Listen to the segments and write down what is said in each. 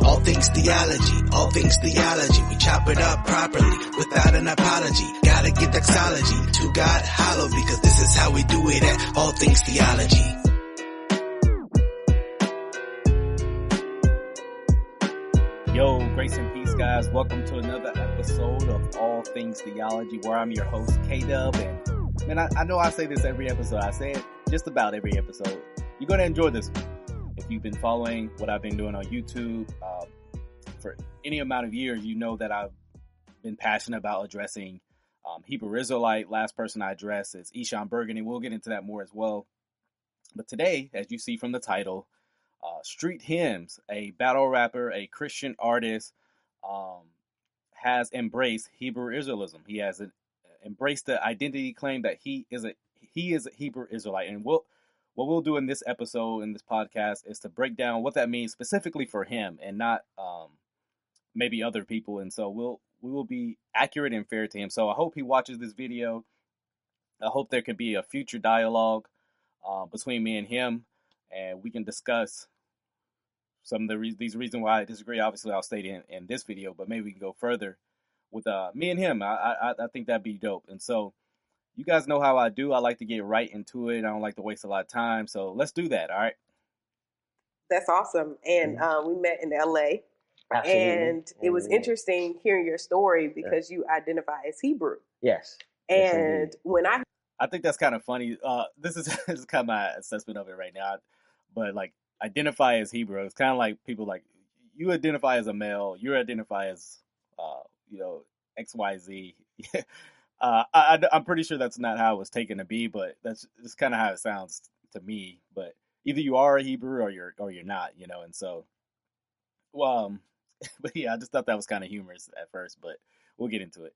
All things theology, all things theology. We chop it up properly without an apology. Gotta get doxology to God hollow because this is how we do it at All Things Theology. Yo, grace and peace, guys. Welcome to another episode of All Things Theology, where I'm your host, K Dub. And man, I, I know I say this every episode. I say it just about every episode. You're gonna enjoy this one. If you've been following what I've been doing on YouTube um, for any amount of years, you know that I've been passionate about addressing um, Hebrew Israelite. Last person I addressed is Eshon Burgundy. We'll get into that more as well. But today, as you see from the title, uh, Street Hymns, a battle rapper, a Christian artist, um, has embraced Hebrew Israelism. He has an, embraced the identity claim that he is a he is a Hebrew Israelite, and we'll what we'll do in this episode in this podcast is to break down what that means specifically for him and not um, maybe other people. And so we'll we will be accurate and fair to him. So I hope he watches this video. I hope there can be a future dialogue uh, between me and him, and we can discuss some of the re- these reasons why I disagree. Obviously, I'll state in, in this video, but maybe we can go further with uh, me and him. I, I I think that'd be dope. And so you guys know how I do. I like to get right into it. I don't like to waste a lot of time. So let's do that. All right. That's awesome. And uh, we met in LA. Absolutely. And it was Mhm. interesting hearing your story because you identify as Hebrew. Yes. Yes, And indeed. when I I think that's kind of funny. Uh, this is, this is kind of my assessment of it right now. But like, identify as Hebrew. It's kind of like people like you identify as a male. You identify as, uh, you know, X Y Z. uh, I, am pretty sure that's not how it was taken to be, but that's just kind of how it sounds to me. But either you are a Hebrew or you're or you're not, you know. And so, well, um, but yeah, I just thought that was kind of humorous at first, but we'll get into it.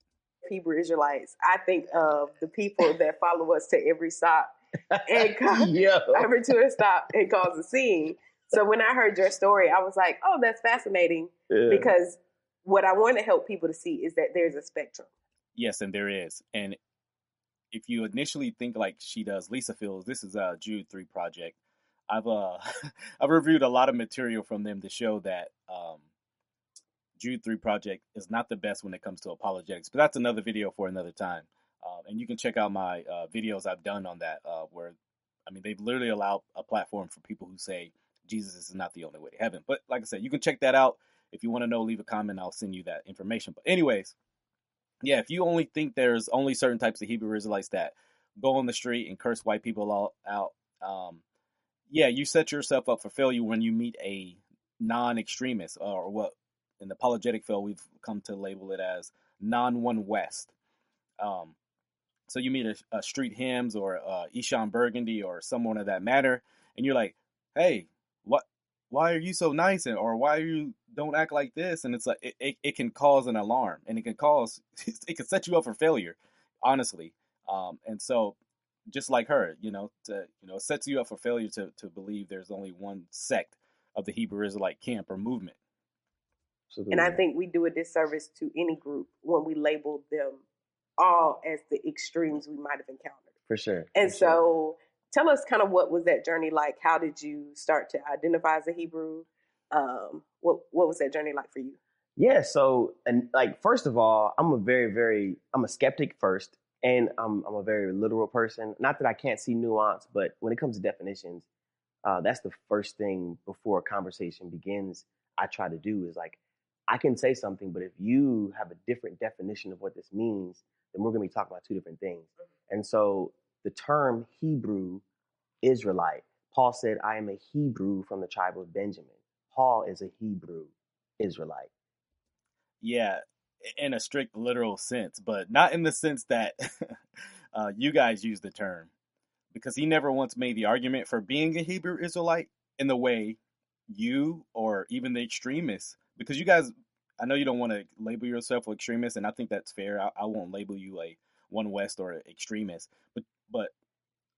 Hebrew Israelites, I think of the people that follow us to every stop and Yo. every tour stop and cause a scene. So when I heard your story, I was like, oh, that's fascinating Yeah. because what I want to help people to see is that there's a spectrum. Yes, and there is. And if you initially think like she does, Lisa Fields, this is a Jude three project. I've uh I've reviewed a lot of material from them to show that um Jude three project is not the best when it comes to apologetics, but that's another video for another time. Uh, and you can check out my uh, videos I've done on that, uh, where I mean they've literally allowed a platform for people who say Jesus is not the only way to heaven. But like I said, you can check that out. If you want to know, leave a comment. I'll send you that information. But anyways, yeah, if you only think there's only certain types of Hebrew Israelites that go on the street and curse white people all out, um, yeah, you set yourself up for failure when you meet a non-extremist or what in the apologetic field we've come to label it as non-one West. Um, so you meet a, a street hymns or uh, Eshon Burgundy or someone of that matter, and you're like, hey, what? Why are you so nice? And or why are you don't act like this? And it's like it, it, it can cause an alarm, and it can cause it can set you up for failure, honestly. Um, and so, just like her, you know, to you know, sets you up for failure to to believe there's only one sect of the Hebrew Israelite camp or movement. Absolutely. And I think we do a disservice to any group when we label them all as the extremes we might have encountered. for sure. And for sure. so tell us kind of what was that journey like? How did you start to identify as a Hebrew? Um, what what was that journey like for you? Yeah, so and like first of all, I'm a very, very I'm a skeptic first, and I'm I'm a very literal person. Not that I can't see nuance, but when it comes to definitions, uh, that's the first thing before a conversation begins. I try to do is like I can say something, but if you have a different definition of what this means, then we're going to be talking about two different things. And so the term Hebrew Israelite, Paul said, "I am a Hebrew from the tribe of Benjamin." Paul is a Hebrew Israelite. Yeah, in a strict literal sense, but not in the sense that uh, you guys use the term, because he never once made the argument for being a Hebrew Israelite in the way you or even the extremists, because you guys, I know you don't want to label yourself an extremist, and I think that's fair. I, I won't label you a one West or extremist, but but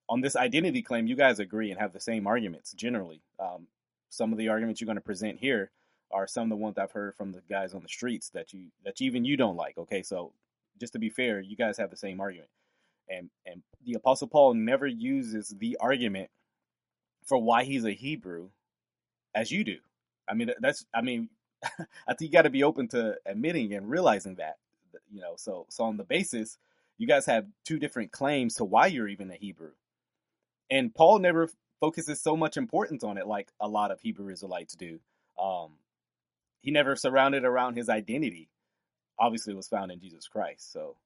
on this identity claim, you guys agree and have the same arguments generally. Um, some of the arguments you're going to present here are some of the ones I've heard from the guys on the streets that you that even you don't like. Okay, so just to be fair, you guys have the same argument, and and the Apostle Paul never uses the argument for why he's a Hebrew as you do. I mean, that's I mean, I think you got to be open to admitting and realizing that, you know. So, so on the basis, you guys have two different claims to why you're even a Hebrew, and Paul never focuses so much importance on it like a lot of Hebrew Israelites do. Um, he never surrounded around his identity. Obviously, was found in Jesus Christ. So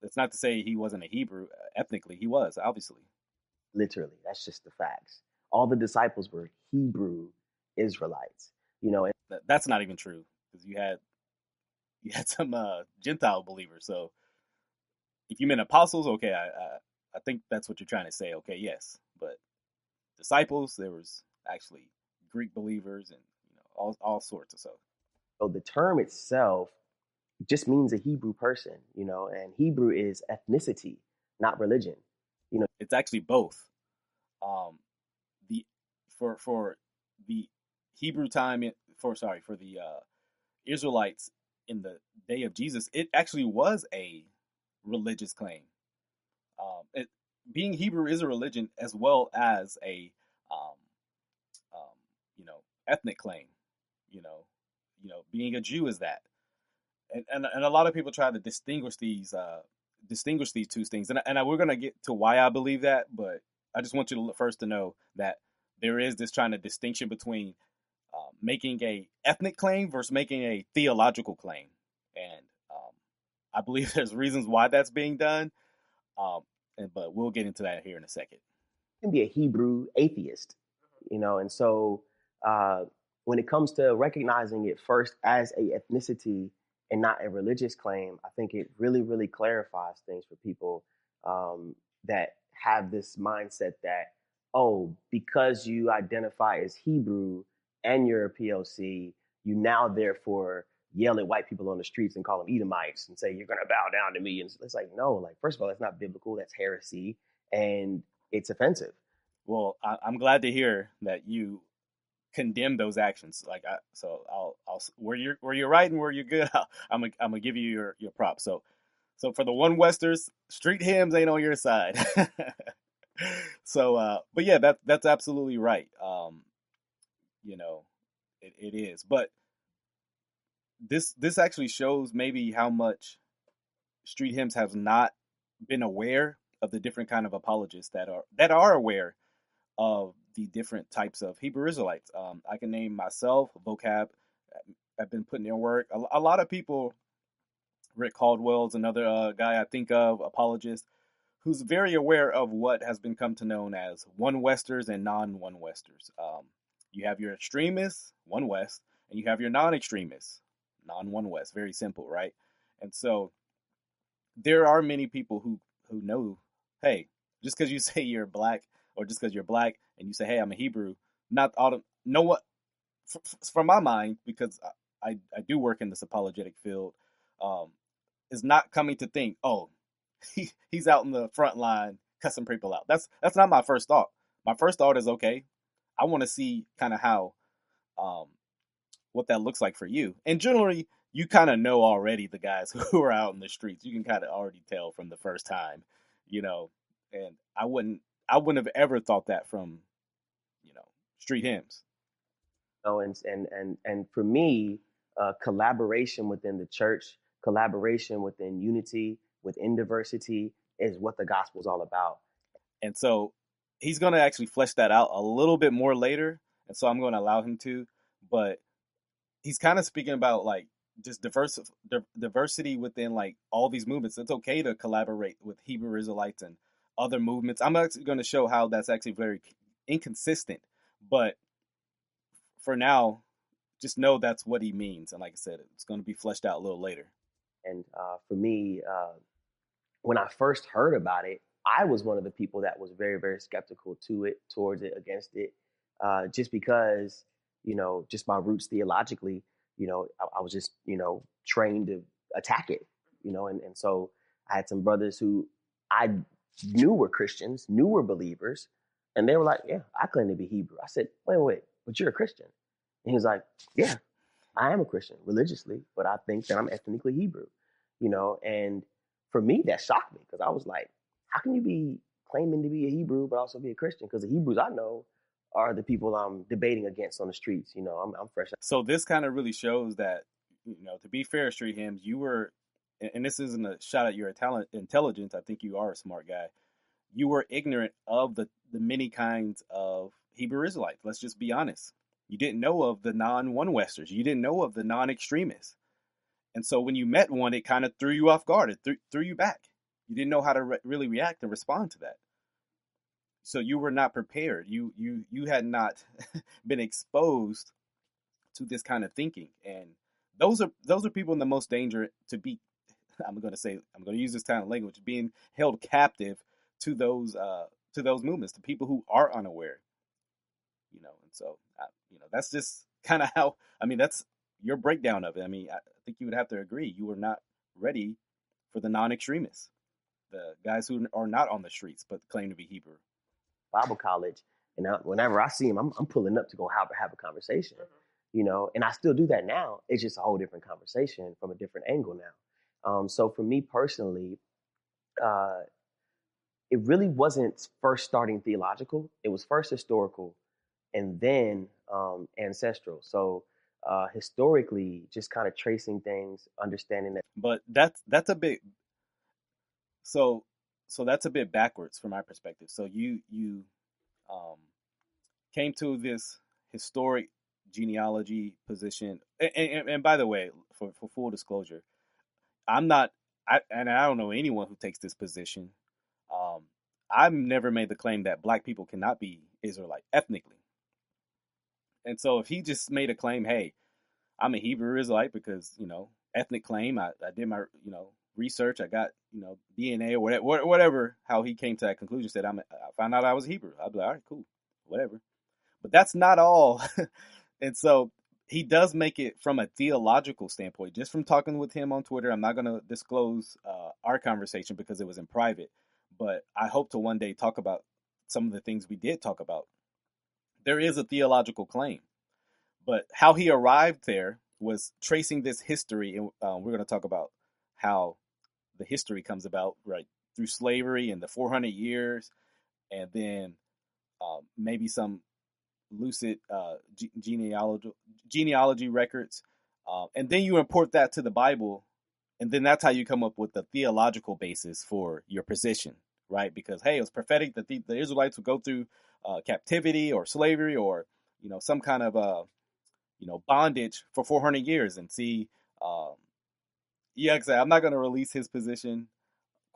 that's not to say he wasn't a Hebrew ethnically. He was obviously. Literally, that's just the facts. All the disciples were Hebrew Israelites. You know, and that's not even true because you had you had some uh, Gentile believers. So if you meant apostles, okay, I, I I think that's what you're trying to say. Okay, yes, but disciples, there was actually Greek believers and you know all all sorts of stuff. So the term itself just means a Hebrew person, you know, and Hebrew is ethnicity, not religion. You know, it's actually both. Um, the for for the Hebrew time for sorry for the uh, Israelites in the day of Jesus, it actually was a religious claim. Um, it, being Hebrew is a religion as well as a um, um, you know ethnic claim. You know, you know, being a Jew is that, and and, and a lot of people try to distinguish these uh, distinguish these two things, and and we're gonna get to why I believe that, but I just want you to first to know that there is this trying to distinction between uh, making a ethnic claim versus making a theological claim, and um, I believe there's reasons why that's being done. Um, but we'll get into that here in a second. You can be a Hebrew atheist, you know, and so uh, when it comes to recognizing it first as a ethnicity and not a religious claim, I think it really, really clarifies things for people um, that have this mindset that, oh, because you identify as Hebrew and you're a POC, you now therefore yell at white people on the streets and call them Edomites and say you're going to bow down to me. And it's like, no, like first of all, that's not biblical. That's heresy, and it's offensive. Well, I, am glad to hear that you condemn those actions. Like, I, so I'll, I'll where you're where you're right and where you're good. i am gonna, I'm gonna give you your your props. So, so for the one Westers, street hymns ain't on your side. so, uh, but yeah, that that's absolutely right. Um, you know, it, it is, but this this actually shows maybe how much street hymns have not been aware of the different kind of apologists that are that are aware of the different types of Hebrew Israelites. Um, I can name myself, vocab. I've been putting in work. A, a lot of people. Rick Caldwell's another uh, guy I think of, apologist, who's very aware of what has been come to known as one Westers and non one Westers. Um, you have your extremists, one West, and you have your non extremists, non one West. Very simple, right? And so there are many people who who know, hey, just because you say you're black or just because you're black and you say, hey, I'm a Hebrew, not auto, know what, from my mind, because I, I do work in this apologetic field, um, is not coming to think, oh, he, he's out in the front line cussing people out. That's that's not my first thought. My first thought is okay. I want to see kind of how um, what that looks like for you. And generally, you kind of know already the guys who are out in the streets. You can kind of already tell from the first time, you know. And I wouldn't, I wouldn't have ever thought that from, you know, street hymns. Oh, and and and and for me, uh, collaboration within the church, collaboration within unity, within diversity, is what the gospel is all about. And so, he's going to actually flesh that out a little bit more later, and so I'm going to allow him to. But he's kind of speaking about like just diverse diversity within like all these movements. It's okay to collaborate with Hebrew Israelites and other movements. I'm actually going to show how that's actually very inconsistent, but for now, just know that's what he means. And like I said, it's going to be fleshed out a little later. And uh, for me, uh, when I first heard about it, I was one of the people that was very, very skeptical to it, towards it, against it, uh, just because you know, just my roots theologically, you know, I, I, was just, you know, trained to attack it, you know, and, and so I had some brothers who I knew were Christians, knew were believers, and they were like, yeah, I claim to be Hebrew. I said, wait, wait, but you're a Christian. And he was like, yeah, I am a Christian religiously, but I think that I'm ethnically Hebrew, you know, and for me, that shocked me because I was like, how can you be claiming to be a Hebrew but also be a Christian? Because the Hebrews I know are the people I'm debating against on the streets. You know, I'm, I'm fresh. So this kind of really shows that, you know, to be fair, Street Hymns, you were, and this isn't a shot at your talent intelligence. I think you are a smart guy. You were ignorant of the the many kinds of Hebrew Israelites. Let's just be honest. You didn't know of the non one Westers. You didn't know of the non extremists. And so when you met one, it kind of threw you off guard. It threw, threw you back. You didn't know how to re- really react and respond to that. So you were not prepared. You you you had not been exposed to this kind of thinking. And those are those are people in the most danger to be. I'm going to say I'm going to use this kind of language, being held captive to those uh, to those movements, to people who are unaware. You know, and so I, you know that's just kind of how. I mean, that's your breakdown of it. I mean, I think you would have to agree you were not ready for the non-extremists, the guys who are not on the streets but claim to be Hebrew. Bible college, and I, whenever I see him, I'm, I'm, pulling up to go have, have a conversation. Mm-hmm. You know, and I still do that now. It's just a whole different conversation from a different angle now. Um, so for me personally, uh, it really wasn't first starting theological. It was first historical, and then um, ancestral. So uh, historically, just kind of tracing things, understanding that. But that's that's a big. So so that's a bit backwards from my perspective. So you you um, came to this historic genealogy position, and, and, and by the way, for, for full disclosure, I'm not, I, and I don't know anyone who takes this position. Um, I've never made the claim that black people cannot be Israelite ethnically. And so if he just made a claim, hey, I'm a Hebrew Israelite because, you know, ethnic claim, I, I did my, you know, research, I got, you know, DNA or whatever, whatever, how he came to that conclusion, said, I'm, I found out I was Hebrew. I'd be like, all right, cool, whatever. But that's not all. and so he does make it from a theological standpoint. Just from talking with him on Twitter, I'm not going to disclose uh, our conversation because it was in private, but I hope to one day talk about some of the things we did talk about there is a theological claim. But how he arrived there was tracing this history, and um, we're going to talk about how the history comes about, right, through slavery and the 400 years, and then um, maybe some lucid uh, genealogy genealogy records, uh, and then you import that to the Bible, and then that's how you come up with the theological basis for your position, right? Because hey, it was prophetic that the, the Israelites would go through uh, captivity or slavery or you know some kind of uh, you know bondage for 400 years and see um, yeah i'm not going to release his position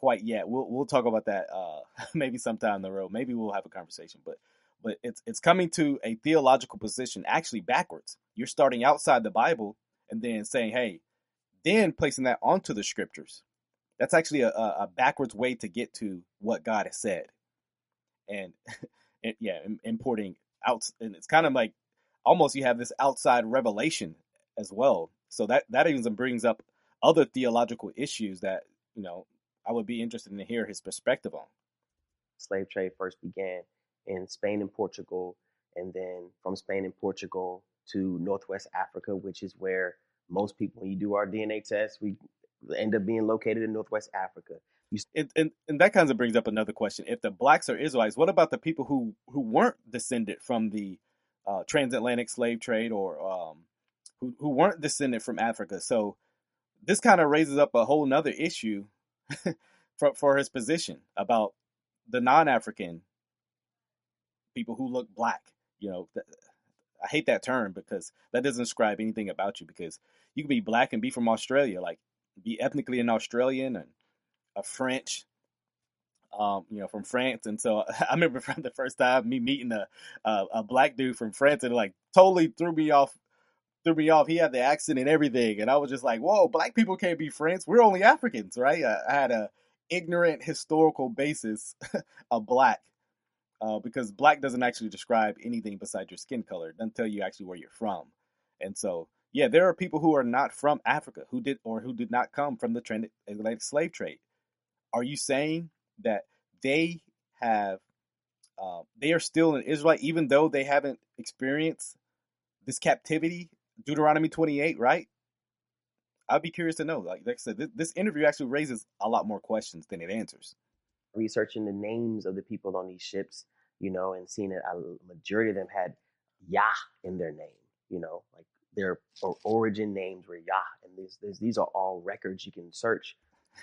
quite yet. We'll, we'll talk about that uh, maybe sometime in the road. Maybe we'll have a conversation but but it's it's coming to a theological position actually backwards. You're starting outside the bible and then saying hey then placing that onto the scriptures. That's actually a, a backwards way to get to what god has said. And yeah, importing out, and it's kind of like almost you have this outside revelation as well. So that that even brings up other theological issues that you know I would be interested in to hear his perspective on. Slave trade first began in Spain and Portugal, and then from Spain and Portugal to Northwest Africa, which is where most people, when you do our DNA test, we end up being located in Northwest Africa. And, and, and that kind of brings up another question. If the blacks are Israelites, what about the people who, who weren't descended from the uh, transatlantic slave trade or um, who, who weren't descended from Africa? So this kind of raises up a whole nother issue for, for his position about the non-African people who look black. You know, I hate that term because that doesn't describe anything about you because you can be black and be from Australia, like be ethnically an Australian and a French, um, you know, from France. And so I remember from the first time me meeting a, a, a black dude from France and like totally threw me off, threw me off. He had the accent and everything. And I was just like, whoa, black people can't be French. We're only Africans, right? I, I had a ignorant historical basis of black. Uh, because black doesn't actually describe anything besides your skin color. It doesn't tell you actually where you're from. And so, yeah, there are people who are not from Africa who did or who did not come from the transatlantic slave trade are you saying that they have uh, they are still an Israelite even though they haven't experienced this captivity? Deuteronomy 28, right? I'd be curious to know. Like, like I said, this, this interview actually raises a lot more questions than it answers. Researching the names of the people on these ships, you know, and seeing that a majority of them had Yah in their name, you know, like their origin names were Yah, and these these, these are all records you can search.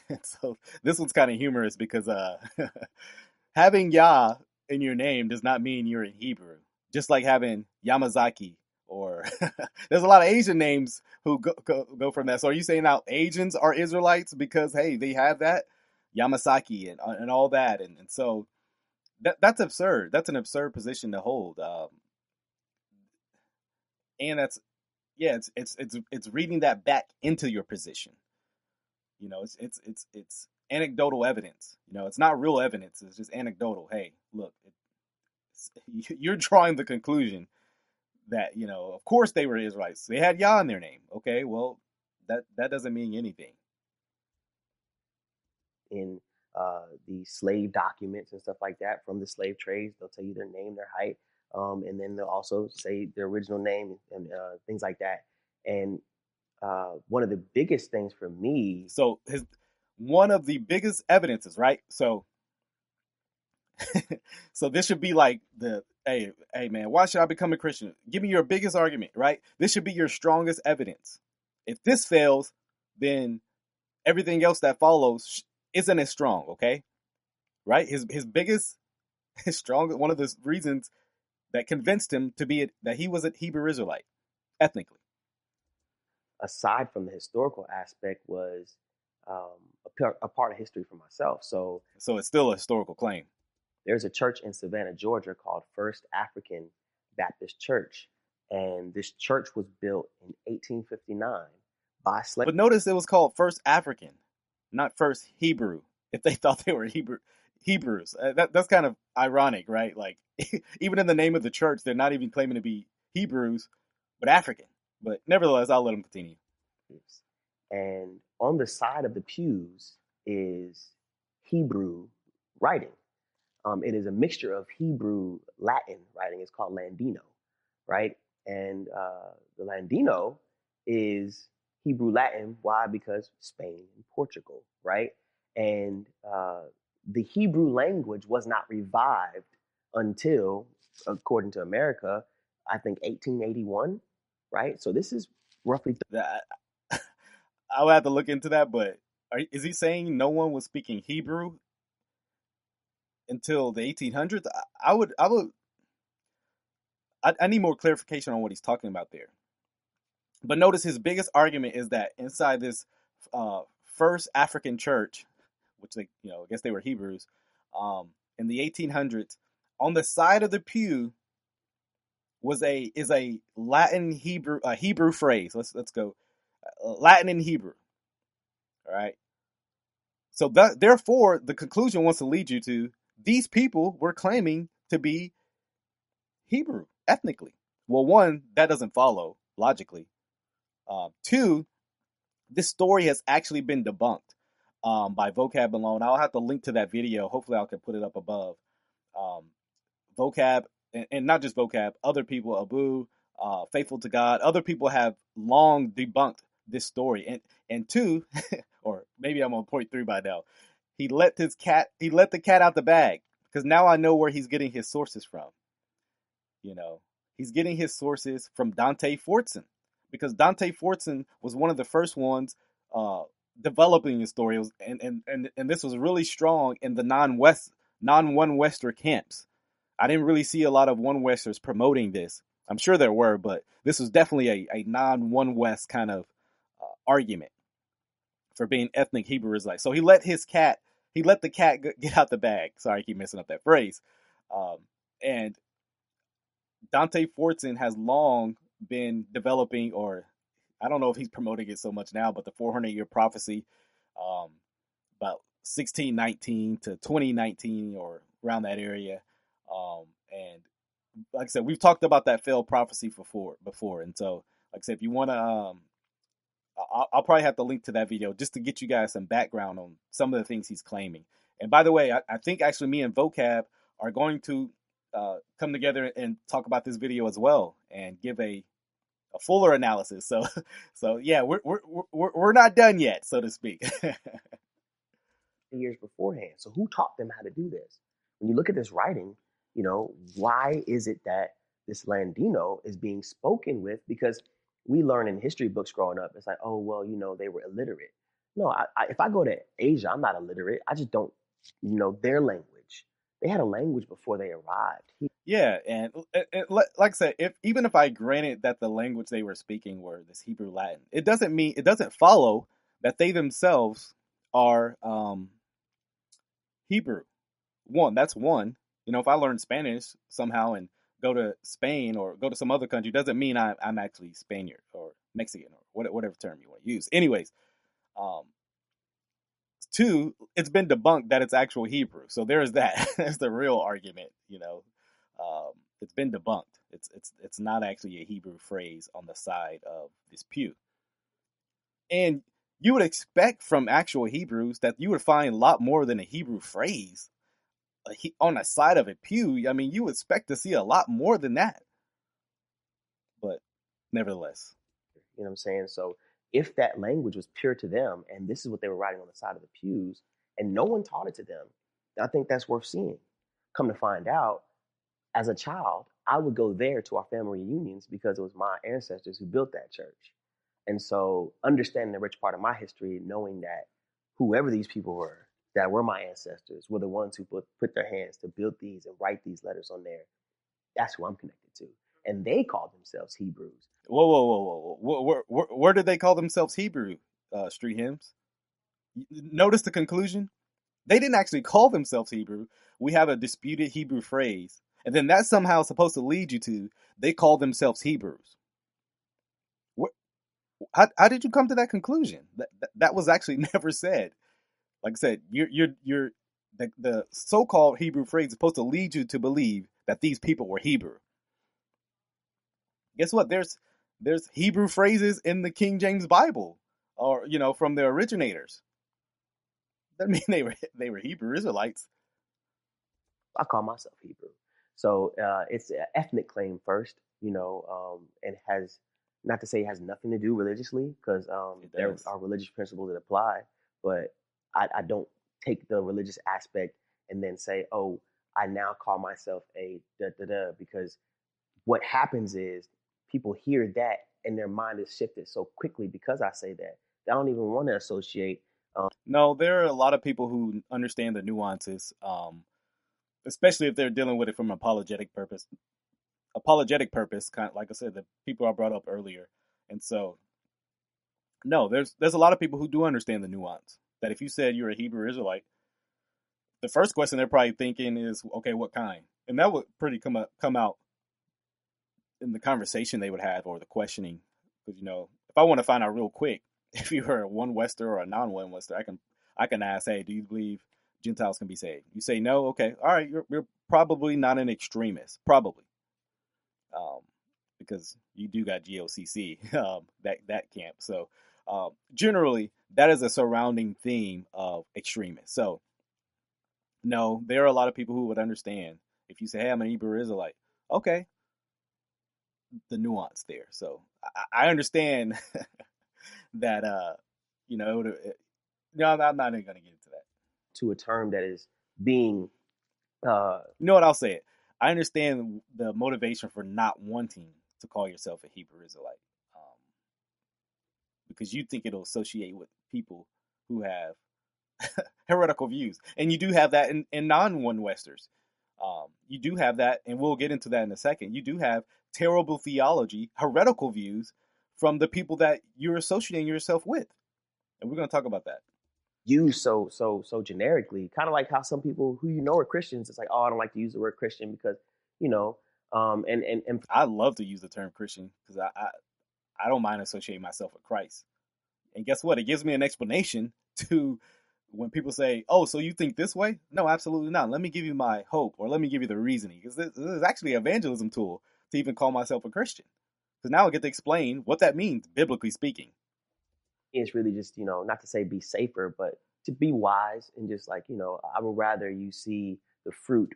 so this one's kind of humorous because uh, having Yah in your name does not mean you're in Hebrew. Just like having Yamazaki or there's a lot of Asian names who go, go, go from that. So are you saying now Asians are Israelites because hey they have that Yamasaki and and all that and, and so that that's absurd. That's an absurd position to hold. Um, and that's yeah, it's it's it's it's reading that back into your position. You know, it's it's it's it's anecdotal evidence. You know, it's not real evidence. It's just anecdotal. Hey, look, it, you're drawing the conclusion that you know, of course they were Israelites. They had Yah in their name. Okay, well, that that doesn't mean anything. In uh, the slave documents and stuff like that from the slave trades, they'll tell you their name, their height, um, and then they'll also say their original name and uh, things like that. And uh, one of the biggest things for me, so his one of the biggest evidences, right? So, so this should be like the hey, hey man, why should I become a Christian? Give me your biggest argument, right? This should be your strongest evidence. If this fails, then everything else that follows isn't as strong, okay? Right? His his biggest, his strongest, one of the reasons that convinced him to be a, that he was a Hebrew Israelite, ethnically. Aside from the historical aspect, was um, a, a part of history for myself. So, so it's still a historical claim. There's a church in Savannah, Georgia, called First African Baptist Church, and this church was built in 1859 by slaves. But notice it was called First African, not First Hebrew. If they thought they were Hebrew, Hebrews, uh, that that's kind of ironic, right? Like even in the name of the church, they're not even claiming to be Hebrews, but African. But nevertheless, I'll let them continue. And on the side of the pews is Hebrew writing. Um, it is a mixture of Hebrew Latin writing. It's called Landino, right? And uh, the Ladino is Hebrew Latin. Why? Because Spain and Portugal, right? And uh, the Hebrew language was not revived until, according to America, I think 1881, right? So this is roughly. Th- I will have to look into that, but are, is he saying no one was speaking Hebrew until the 1800s? I, I would, I would, I, I need more clarification on what he's talking about there. But notice his biggest argument is that inside this uh, first African church, which they, you know, I guess they were Hebrews, um, in the 1800s, on the side of the pew was a is a Latin Hebrew a Hebrew phrase. Let's let's go uh, Latin and Hebrew. All right. So that therefore, the conclusion wants to lead you to these people were claiming to be Hebrew ethnically. Well, one that doesn't follow logically. Uh, two, this story has actually been debunked um, by vocab alone. I'll have to link to that video. Hopefully, I can put it up above. Um, vocab, and, and, not just vocab, other people, Abu, uh, Faithful to God, other people have long debunked this story. And and two, or maybe I'm on point three by now. He let his cat, he let the cat out the bag because now I know where he's getting his sources from. You know, he's getting his sources from Dante Fortson because Dante Fortson was one of the first ones uh, developing the story. Was, and, and, and, and this was really strong in the non-West, non-one Wester camps. I didn't really see a lot of one Westers promoting this. I'm sure there were, but this was definitely a, a non-one West kind of uh, argument for being ethnic Hebrew Israelite. So he let his cat, he let the cat get out the bag. Sorry, I keep messing up that phrase. Um, and Dante Fortson has long been developing, or I don't know if he's promoting it so much now, but the 400 year prophecy, um, about 1619 to 2019 or around that area. Um, and like I said, we've talked about that failed prophecy before, before. And so, like I said, if you want to, um, I'll, I'll, probably have to link to that video just to get you guys some background on some of the things he's claiming. And by the way, I, I think actually me and Vocab are going to uh, come together and talk about this video as well and give a a fuller analysis. So, so yeah, we're we're we're we're not done yet, so to speak. years beforehand. So who taught them how to do this? When you look at this writing, You know, why is it that this Landino is being spoken with? Because we learn in history books growing up, it's like, oh, well, you know, they were illiterate. No, I, I, if I go to Asia, I'm not illiterate. I just don't you know their language. They had a language before they arrived. Yeah, and, like I said, if even if I granted that the language they were speaking were this Hebrew Latin, it doesn't mean it doesn't follow that they themselves are um, Hebrew. One, that's one. You know, if I learn Spanish somehow and go to Spain or go to some other country, doesn't mean I, I'm actually Spaniard or Mexican or what- whatever term you want to use. Anyways, um, two, it's been debunked that it's actual Hebrew. So there's that. That's the real argument. You know, um, it's been debunked. It's it's it's not actually a Hebrew phrase on the side of this pew. And you would expect from actual Hebrews that you would find a lot more than a Hebrew phrase on the side of a pew. I mean, you expect to see a lot more than that. But nevertheless, you know what I'm saying? So if that language was pure to them, and this is what they were writing on the side of the pews, and no one taught it to them, I think that's worth seeing. Come to find out, as a child, I would go there to our family reunions because it was my ancestors who built that church. And so, understanding the rich part of my history, knowing that whoever these people were, that were my ancestors, were the ones who put, put their hands to build these and write these letters on there, that's who I'm connected to. And they called themselves Hebrews. whoa, whoa, whoa, whoa. Where, where, where did they call themselves Hebrew? Uh, street hymns. Notice the conclusion. They didn't actually call themselves Hebrew. We have a disputed Hebrew phrase, and then that's somehow supposed to lead you to they call themselves Hebrews. How, how did you come to that conclusion? That that was actually never said. Like I said, you're you're you're the, the so-called Hebrew phrase is supposed to lead you to believe that these people were Hebrew. Guess what? There's there's Hebrew phrases in the King James Bible, or you know, from the originators. That mean they were they were Hebrew Israelites. I call myself Hebrew. So uh, it's an ethnic claim first, you know, um, and has not to say it has nothing to do religiously because um, there are religious principles that apply, but I, I don't take the religious aspect and then say, oh, I now call myself a da da da because what happens is people hear that and their mind is shifted so quickly because I say that they don't even want to associate No, there are a lot of people who understand the nuances, um, especially if they're dealing with it from apologetic purpose. Apologetic purpose, kind of like I said, the people I brought up earlier, and so no, there's there's a lot of people who do understand the nuance. That if you said you're a Hebrew Israelite, the first question they're probably thinking is, okay, what kind? And that would pretty come up, come out in the conversation they would have or the questioning. Because you know, if I want to find out real quick if you are a one Wester or a non one Wester, I can I can ask, hey, do you believe Gentiles can be saved? You say no, okay, all right, you're you're probably not an extremist, probably, um, because you do got GOCC um, that that camp. So um, generally, that is a surrounding theme of extremists. So no, there are a lot of people who would understand if you say, hey, I'm an Hebrew Israelite. Okay, the nuance there. So I, I understand that uh you know it, it- no i'm not even gonna get into that to a term that is being uh, you know what i'll say it i understand the motivation for not wanting to call yourself a hebrew israelite because you think it'll associate with people who have heretical views and you do have that in, in non-one westers um you do have that and we'll get into that in a second. You do have terrible theology heretical views from the people that you're associating yourself with and we're going to talk about that. Used so so so generically, kind of like how some people who you know are Christians, it's like, oh, I don't like to use the word Christian because, you know, um, and and and I love to use the term Christian because I, I I don't mind associating myself with Christ. And guess what? It gives me an explanation to when people say, "Oh, so you think this way?" No, absolutely not. Let me give you my hope, or let me give you the reasoning, because this, this is actually an evangelism tool to even call myself a Christian. Because now I get to explain what that means, biblically speaking. it's really just you know not to say be safer, but to be wise and just like you know, I would rather you see the fruit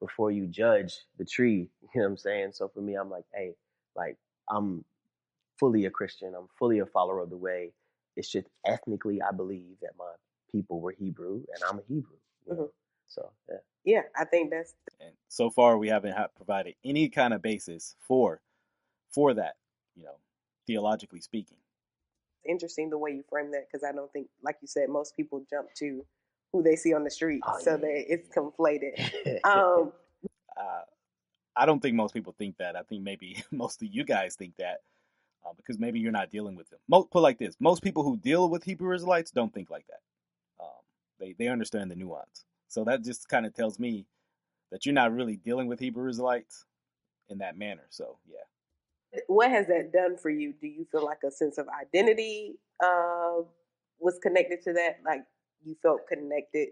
before you judge the tree. You know what I'm saying? So for me, I'm like, hey, like I'm fully a Christian. I'm fully a follower of the way. It's just ethnically, I believe that my people were Hebrew, and I'm a Hebrew. You know? So yeah. Yeah, I think that's And so far, we haven't ha- provided any kind of basis for for that. You know, theologically speaking. interesting the way you frame that because I don't think, like you said, most people jump to who they see on the street, Oh, so yeah. that it's conflated. Um, Uh, I don't think most people think that. I think maybe most of you guys think that uh, because maybe you're not dealing with them. Most, put like this: most people who deal with Hebrew Israelites don't think like that. Um, they they understand the nuance. So that just kind of tells me that you're not really dealing with Hebrew Israelites in that manner. So yeah. what has that done for you? Do you feel like a sense of identity uh, was connected to that? Like you felt connected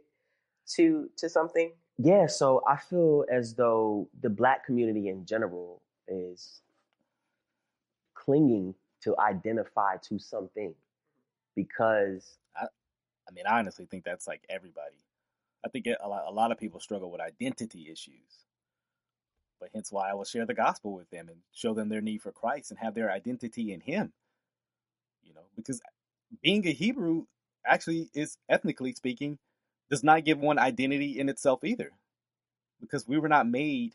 to to something? Yeah, so I feel as though the black community in general is clinging to identify to something because I I mean, I honestly think that's like everybody. I think a, lot, a lot of people struggle with identity issues. But hence why I will share the gospel with them and show them their need for Christ and have their identity in Him. You know, because being a Hebrew actually is ethnically speaking does not give one identity in itself either. Because we were not made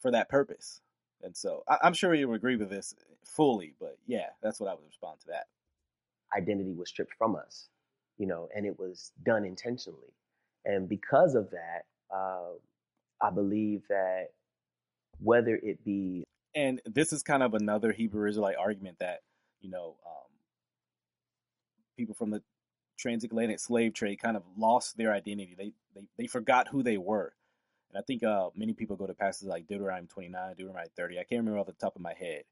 for that purpose. And so I, I'm sure you would agree with this fully, but yeah, that's what I would respond to that. identity was stripped from us, you know, and it was done intentionally. And because of that, uh, I believe that whether it be and this is kind of another Hebrew Israelite argument that you know um, people from the transatlantic slave trade kind of lost their identity. They they they forgot who they were, and I think uh, many people go to passages like Deuteronomy 29, Deuteronomy 30. I can't remember off the top of my head,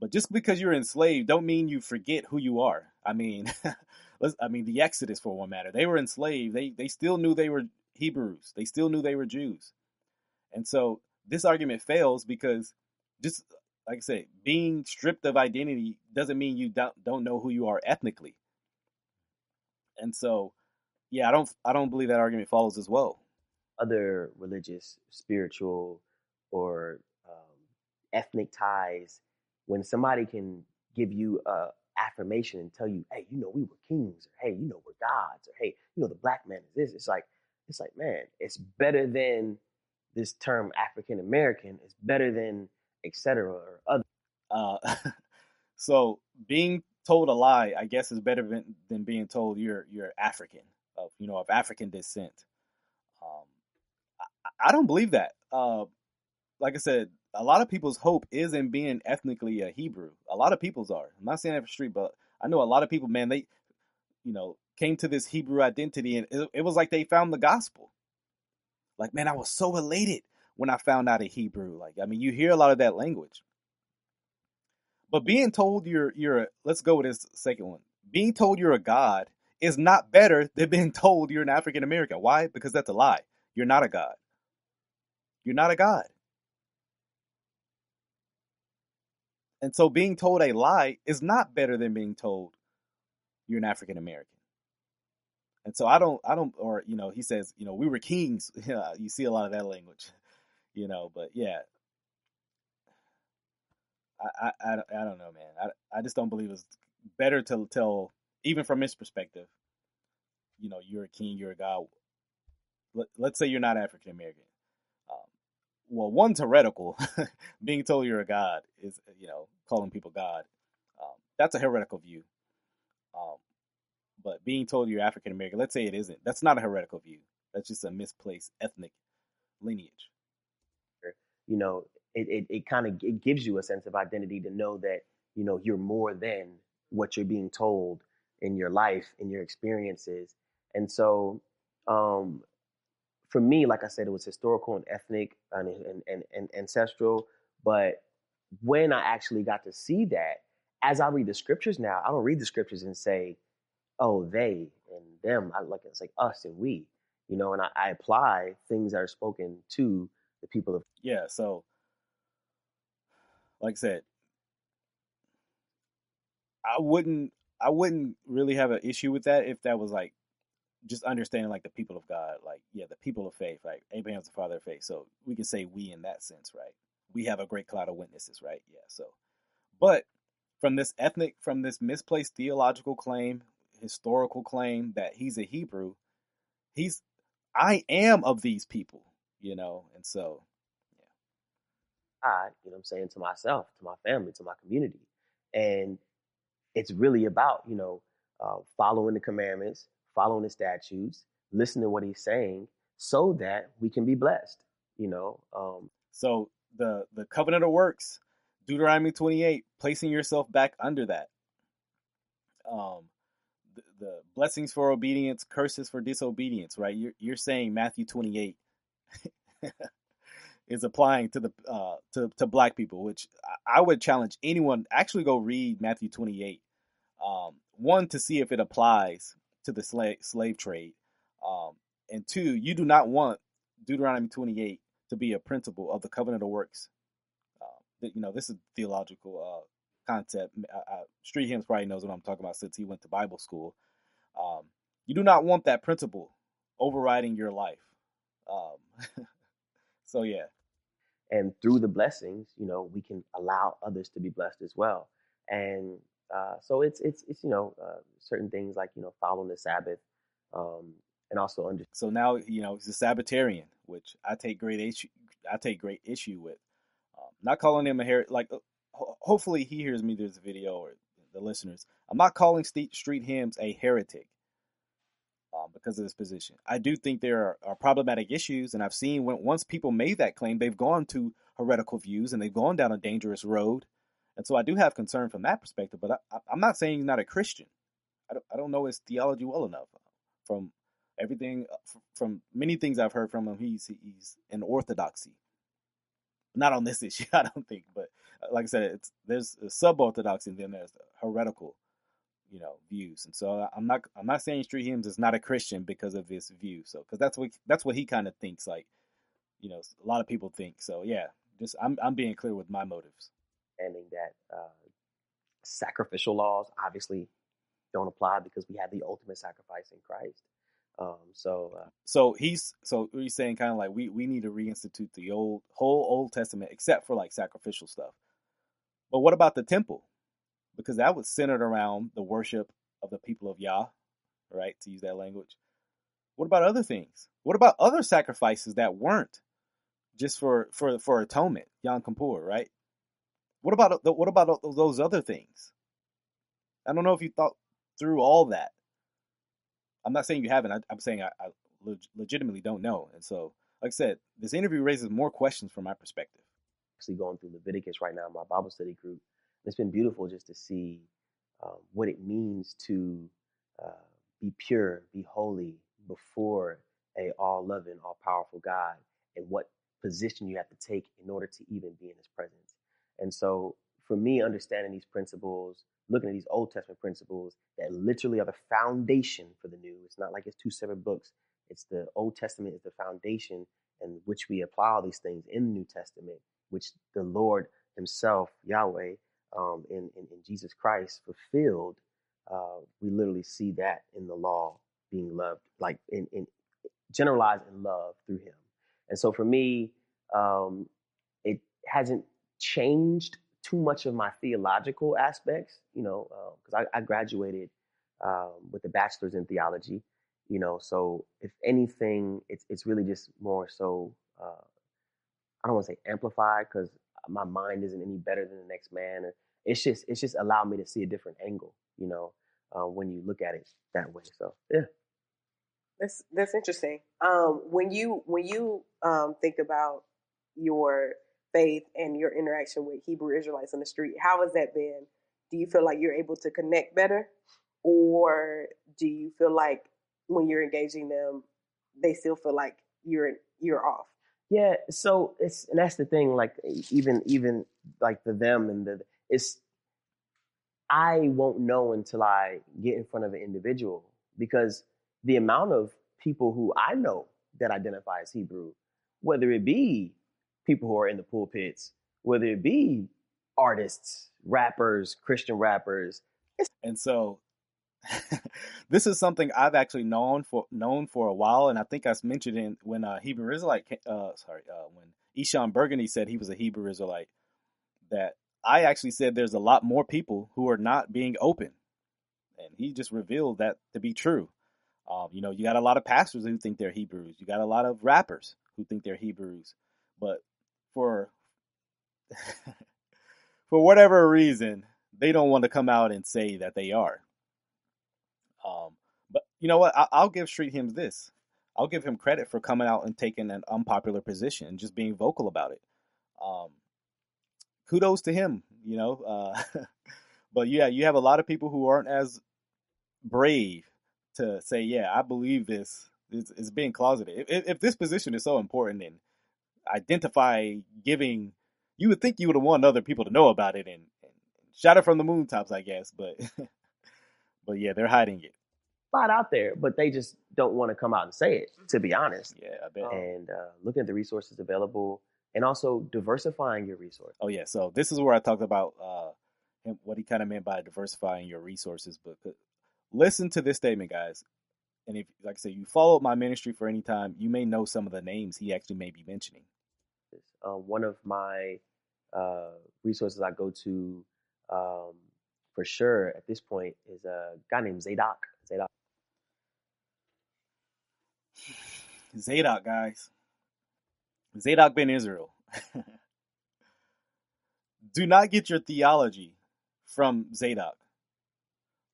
but just because you're enslaved, don't mean you forget who you are. I mean, I mean the Exodus for one matter. They were enslaved. They they still knew they were Hebrews. They still knew they were Jews, and so this argument fails because just like I said, being stripped of identity doesn't mean you don't don't know who you are ethnically. And so, yeah, I don't I don't believe that argument follows as well. Other religious, spiritual, or um, ethnic ties, when somebody can give you a affirmation and tell you, "Hey, you know, we were kings," or "Hey, you know, we're gods," or "Hey, you know, the black man is this," it's like, it's like, man, it's better than this term African American. It's better than etc. or other. Uh, so being told a lie, I guess, is better than, than being told you're you're African of you know of African descent. Um, I, don't believe that. Uh, like I said, a lot of people's hope is in being ethnically a Hebrew. A lot of people's are. I'm not saying that for street, but I know a lot of people, man, they, you know, came to this Hebrew identity and it, it was like they found the gospel. Like, man, I was so elated when I found out a Hebrew. Like, I mean, you hear a lot of that language. But being told you're you're a, let's go with this second one. Being told you're a god is not better than being told you're an African American. Why? Because that's a lie. You're not a god. You're not a god. And so being told a lie is not better than being told you're an African American. And so I don't, I don't, or, you know, he says, you know, we were kings. You see a lot of that language, you know, but yeah. I, I, I don't know, man. I, I just don't believe it's better to tell, even from his perspective, you know, you're a king, you're a god. Let, let's say you're not African American. Well, one's heretical. Being told you're a god is, you know, calling people God. Um, that's a heretical view. Um, but being told you're African American, let's say it isn't. That's not a heretical view. That's just a misplaced ethnic lineage. You know, it it, it kind of it gives you a sense of identity to know that you know you're more than what you're being told in your life, in your experiences, and so. Um, for me, like I said, it was historical and ethnic and, and, and, and ancestral. But when I actually got to see that, as I read the scriptures now, I don't read the scriptures and say, "Oh, they and them." I like it's like us and we, you know. And I, I apply things that are spoken to the people of. Yeah, so like I said, I wouldn't I wouldn't really have an issue with that if that was like just understanding like the people of God, like yeah, the people of faith, like Abraham's the father of faith. So we can say we in that sense, right? We have a great cloud of witnesses, right? Yeah. So, but from this ethnic, from this misplaced theological claim, historical claim that he's a Hebrew, he's I am of these people, you know, and so yeah. I, you know I'm saying, to myself, to my family, to my community. And it's really about, you know, uh, following the commandments, following the statutes, listening to what he's saying so that we can be blessed, you know. Um, so the the covenant of works, Deuteronomy 28, placing yourself back under that. Um, the, the blessings for obedience, curses for disobedience, right? You're, you're saying Matthew 28 is applying to the uh, to to black people, which I would challenge anyone actually go read Matthew 28. Um, one to see if it applies to the slave slave trade, um, and two, you do not want Deuteronomy 28 to be a principle of the covenant of works. Uh, you know, this is theological uh, concept. Street Hymns probably knows what I'm talking about since he went to Bible school. Um, you do not want that principle overriding your life. Um, so yeah, and through the blessings, you know, we can allow others to be blessed as well. And uh, so it's it's it's you know uh, certain things like you know following the Sabbath, um, and also under. So now you know he's a Sabbatarian, which I take great issue. I take great issue with. Um, not calling him a her like. Uh, ho- hopefully he hears me through this video or the listeners. I'm not calling Street, Street Hymns a heretic um, because of this position. I do think there are, are, problematic issues, and I've seen when once people made that claim, they've gone to heretical views and they've gone down a dangerous road. And so I do have concern from that perspective, but I, am not saying he's not a Christian. I don't, I don't know his theology well enough. From everything, uh, from many things I've heard from him, he's he's in orthodoxy. Not on this issue, I don't think, but uh, like I said, there's sub orthodoxy and then there's heretical you know views and so i'm not i'm not saying street hymns is not a christian because of his view so because that's what that's what he kind of thinks like you know a lot of people think so yeah just i'm, I'm being clear with my motives ending that uh, sacrificial laws obviously don't apply because we have the ultimate sacrifice in christ um, so uh, so he's so he's saying kind of like we we need to reinstitute the old whole old testament except for like sacrificial stuff but what about the temple because that was centered around the worship of the people of Yah, right? To use that language. What about other things? What about other sacrifices that weren't just for for for atonement, Yom Kippur, right? What about what about those other things? I don't know if you thought through all that. I'm not saying you haven't. I, am saying I, I leg- legitimately don't know. And so, like I said, this interview raises more questions from my perspective. Actually, going through Leviticus right now, in my Bible study group, it's been beautiful just to see um, what it means to uh, be pure, be holy before a all-loving, all-powerful God, and what position you have to take in order to even be in His presence. And so, for me, understanding these principles, looking at these Old Testament principles that literally are the foundation for the New. It's not like it's two separate books. It's the Old Testament is the foundation in which we apply all these things in the New Testament, which the Lord Himself, Yahweh, um, in, in, in, Jesus Christ fulfilled, uh, we literally see that in the law being loved, like in, in generalized in love through Him. And so for me, um, it hasn't changed too much of my theological aspects, you know, because uh, I, I, graduated um, with a bachelor's in theology, you know. So if anything, it's it's really just more so. Uh, I don't want to say amplified because my mind isn't any better than the next man. It's just it's just allowed me to see a different angle, you know, uh, when you look at it that way. So yeah, that's that's interesting. Um, when you when you um, think about your faith and your interaction with Hebrew Israelites on the street, how has that been? Do you feel like you're able to connect better, or do you feel like when you're engaging them, they still feel like you're you're off? Yeah, so it's and that's the thing. Like even even like the them and the it's I won't know until I get in front of an individual because the amount of people who I know that identify as Hebrew, whether it be people who are in the pulpits, whether it be artists, rappers, Christian rappers, and so this is something I've actually known for known for a while, and I think I mentioned in when uh, Hebrew Israelite, uh, sorry, uh, when Eshon Burgundy said he was a Hebrew Israelite, that I actually said there's a lot more people who are not being open, and he just revealed that to be true. Um, you know, you got a lot of pastors who think they're Hebrews. You got a lot of rappers who think they're Hebrews. But for for whatever reason, they don't want to come out and say that they are. Um, but you know what? I, will give Street Hymns this. I'll give him credit for coming out and taking an unpopular position and just being vocal about it. Um, kudos to him, you know. Uh, but yeah, you have a lot of people who aren't as brave to say, "Yeah, I believe this." It's, it's being closeted. If, if this position is so important and identify giving, you would think you would have wanted other people to know about it and, and shout it from the moontops, I guess. But but yeah, they're hiding it. A Lot out there, but they just don't want to come out and say it. To be honest, yeah, I bet. And uh, looking at the resources available, and also diversifying your resources. Oh yeah, so this is where I talked about uh, what he kind of meant by diversifying your resources. But listen to this statement, guys. And if, like I said, you followed my ministry for any time, you may know some of the names he actually may be mentioning. Uh, one of my uh, resources I go to um, for sure at this point is a guy named Zadok. Zadok. Zadok, guys. Zadok ben Israel. Do not get your theology from Zadok.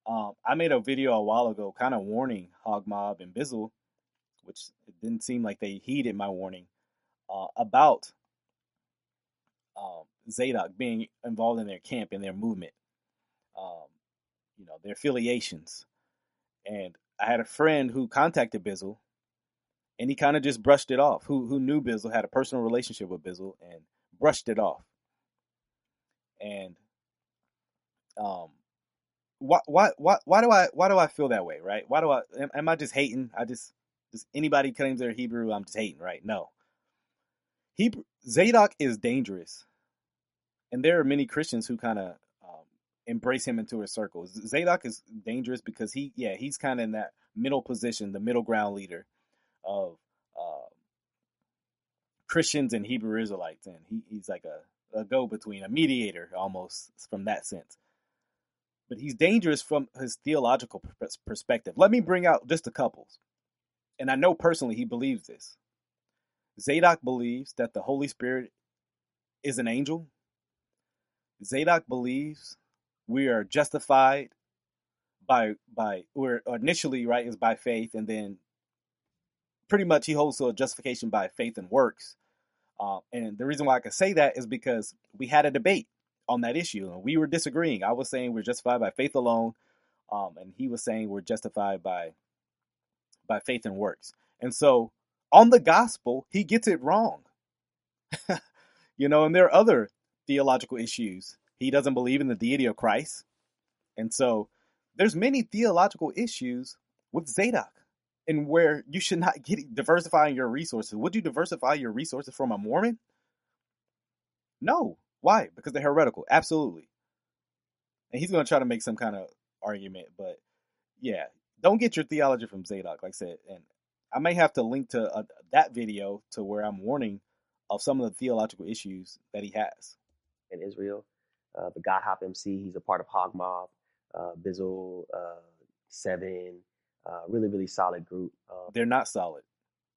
Um, I made a video a while ago, kind of warning Hog Mob and Bizzle, which it didn't seem like they heeded my warning uh, about um, Zadok being involved in their camp and their movement, um, you know, their affiliations. And I had a friend who contacted Bizzle, and he kind of just brushed it off. Who who knew Bizzle had a personal relationship with Bizzle and brushed it off. And um, why why why why do I why do I feel that way, right? Why do I am, am I just hating? I just just anybody claims they're Hebrew, I'm just hating, right? No. Hebrew Zadok is dangerous, and there are many Christians who kind of um, embrace him into his circles. Zadok is dangerous because he, yeah, he's kind of in that middle position, the middle ground leader of uh, Christians and Hebrew Israelites, and he, he's like a, a go between, a mediator almost from that sense but he's dangerous from his theological perspective. Let me bring out just a couple. And I know personally he believes this. Zadok believes that the Holy Spirit is an angel. Zadok believes we are justified by by we're initially right is by faith and then pretty much he holds to a justification by faith and works. Uh, and the reason why I can say that is because we had a debate on that issue, and we were disagreeing. I was saying we're justified by faith alone, um, and he was saying we're justified by by faith and works. And so on the gospel, he gets it wrong. you know, and there are other theological issues. He doesn't believe in the deity of Christ. And so there's many theological issues with Zadok and where you should not get diversifying your resources. Would you diversify your resources from a Mormon? No. Why? Because they're heretical. Absolutely. And he's going to try to make some kind of argument, but yeah, don't get your theology from Zadok, like I said. And I may have to link to uh, that video to where I'm warning of some of the theological issues that he has. In Israel, uh, the God Hop MC, he's a part of Hog Mob, uh, Bizzle, uh, Seven, uh, really, really solid group. Um, They're not solid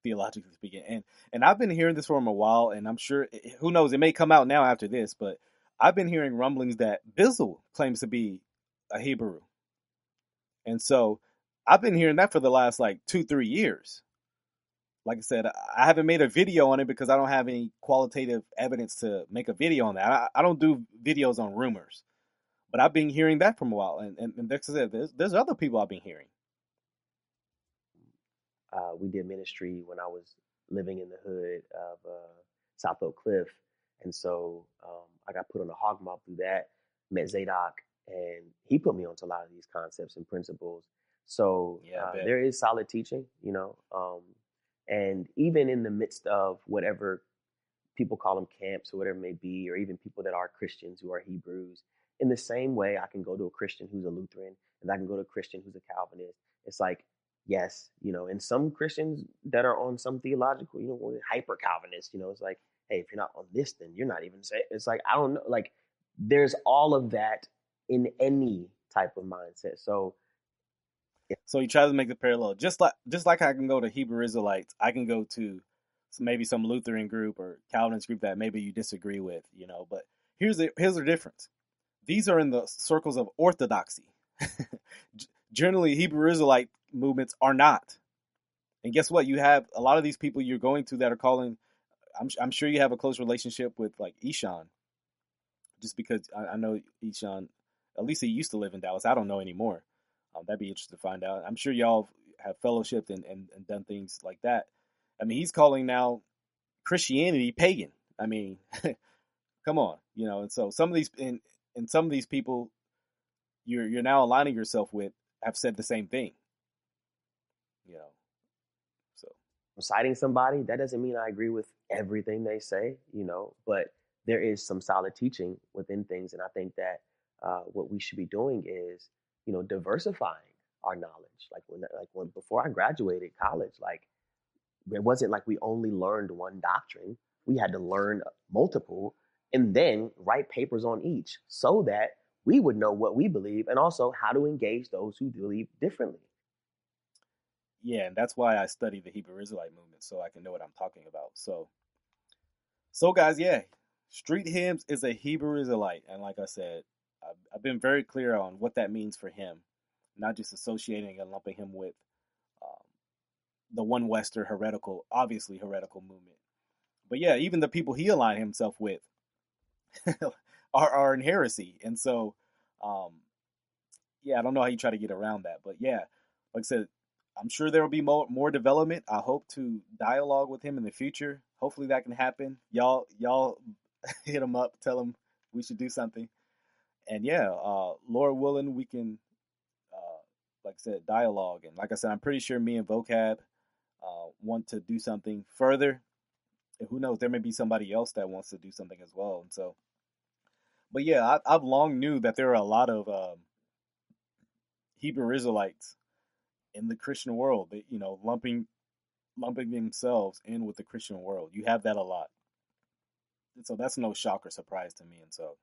theologically speaking. And and I've been hearing this for him a while, and I'm sure who knows it may come out now after this, but I've been hearing rumblings that Bizzle claims to be a Hebrew, and so I've been hearing that for the last like two three years. Like I said, I haven't made a video on it because I don't have any qualitative evidence to make a video on that. I, I don't do videos on rumors, but I've been hearing that from a while, and and, and Dexter said there's, there's other people I've been hearing. Uh, we did ministry when I was living in the hood of uh, South Oak Cliff, and so um, I got put on a hog mob through that. Met Zadok, and he put me onto a lot of these concepts and principles. So yeah, uh, there is solid teaching, you know, um, and even in the midst of whatever people call them camps or whatever it may be, or even people that are Christians who are Hebrews, in the same way, I can go to a Christian who's a Lutheran, and I can go to a Christian who's a Calvinist. It's like yes, you know, and some Christians that are on some theological, you know, hyper Calvinist, you know, it's like, hey, if you're not on this, then you're not even saying. It's like I don't know, like there's all of that in any type of mindset. So Yeah. So he tries to make the parallel, just like just like I can go to Hebrew Israelites, I can go to maybe some Lutheran group or Calvinist group that maybe you disagree with, you know. But here's the here's the difference. These are in the circles of orthodoxy. Generally, Hebrew Israelite movements are not. And guess what? You have a lot of these people you're going to that are calling. I'm I'm sure you have a close relationship with like Eshon, just because I, I know Eshon. At least he used to live in Dallas. I don't know anymore. Um, that'd be interesting to find out. I'm sure y'all have fellowshipped and, and, and done things like that. I mean, he's calling now Christianity pagan. I mean, come on, you know. And so some of these and and some of these people you're you're now aligning yourself with have said the same thing. You know. So I'm citing somebody, that doesn't mean I agree with everything they say, you know, but there is some solid teaching within things. And I think that uh, what we should be doing is, you know, diversifying our knowledge. Like when, like when before I graduated college, like it wasn't like we only learned one doctrine. We had to learn multiple and then write papers on each so that we would know what we believe and also how to engage those who believe differently. Yeah, and that's why I study the Hebrew Israelite movement so I can know what I'm talking about. So, so guys, yeah, Street Hymns is a Hebrew Israelite, and like I said, I've, been very clear on what that means for him, not just associating and lumping him with um, the one Western heretical, obviously heretical movement. But yeah, even the people he aligned himself with are, are in heresy. And so, um, yeah, I don't know how you try to get around that. But yeah, like I said, I'm sure there will be more, more development. I hope to dialogue with him in the future. Hopefully that can happen. Y'all, y'all hit him up, tell him we should do something. And yeah, uh, Lord willing, we can, uh, like I said, dialogue. And like I said, I'm pretty sure me and Vocab uh, want to do something further. And who knows, there may be somebody else that wants to do something as well. And so, but yeah, I, I've long knew that there are a lot of um, Hebrew Israelites in the Christian world, that, you know, lumping lumping themselves in with the Christian world. You have that a lot. And so that's no shock or surprise to me. And so,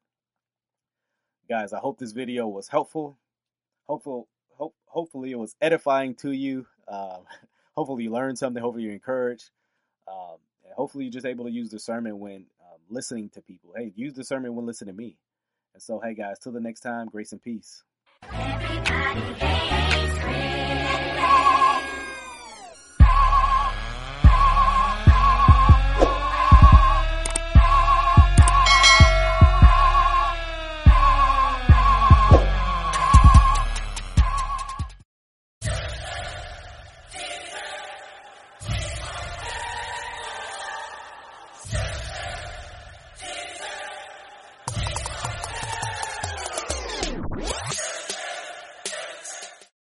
guys, I hope this video was helpful. Hopeful, hope, hopefully it was edifying to you. Um, hopefully you learned something. Hopefully you're encouraged. Um, and hopefully you're just able to use the sermon when um, listening to people. Hey, use the sermon when listening to me. And so, hey guys, till the next time, grace and peace.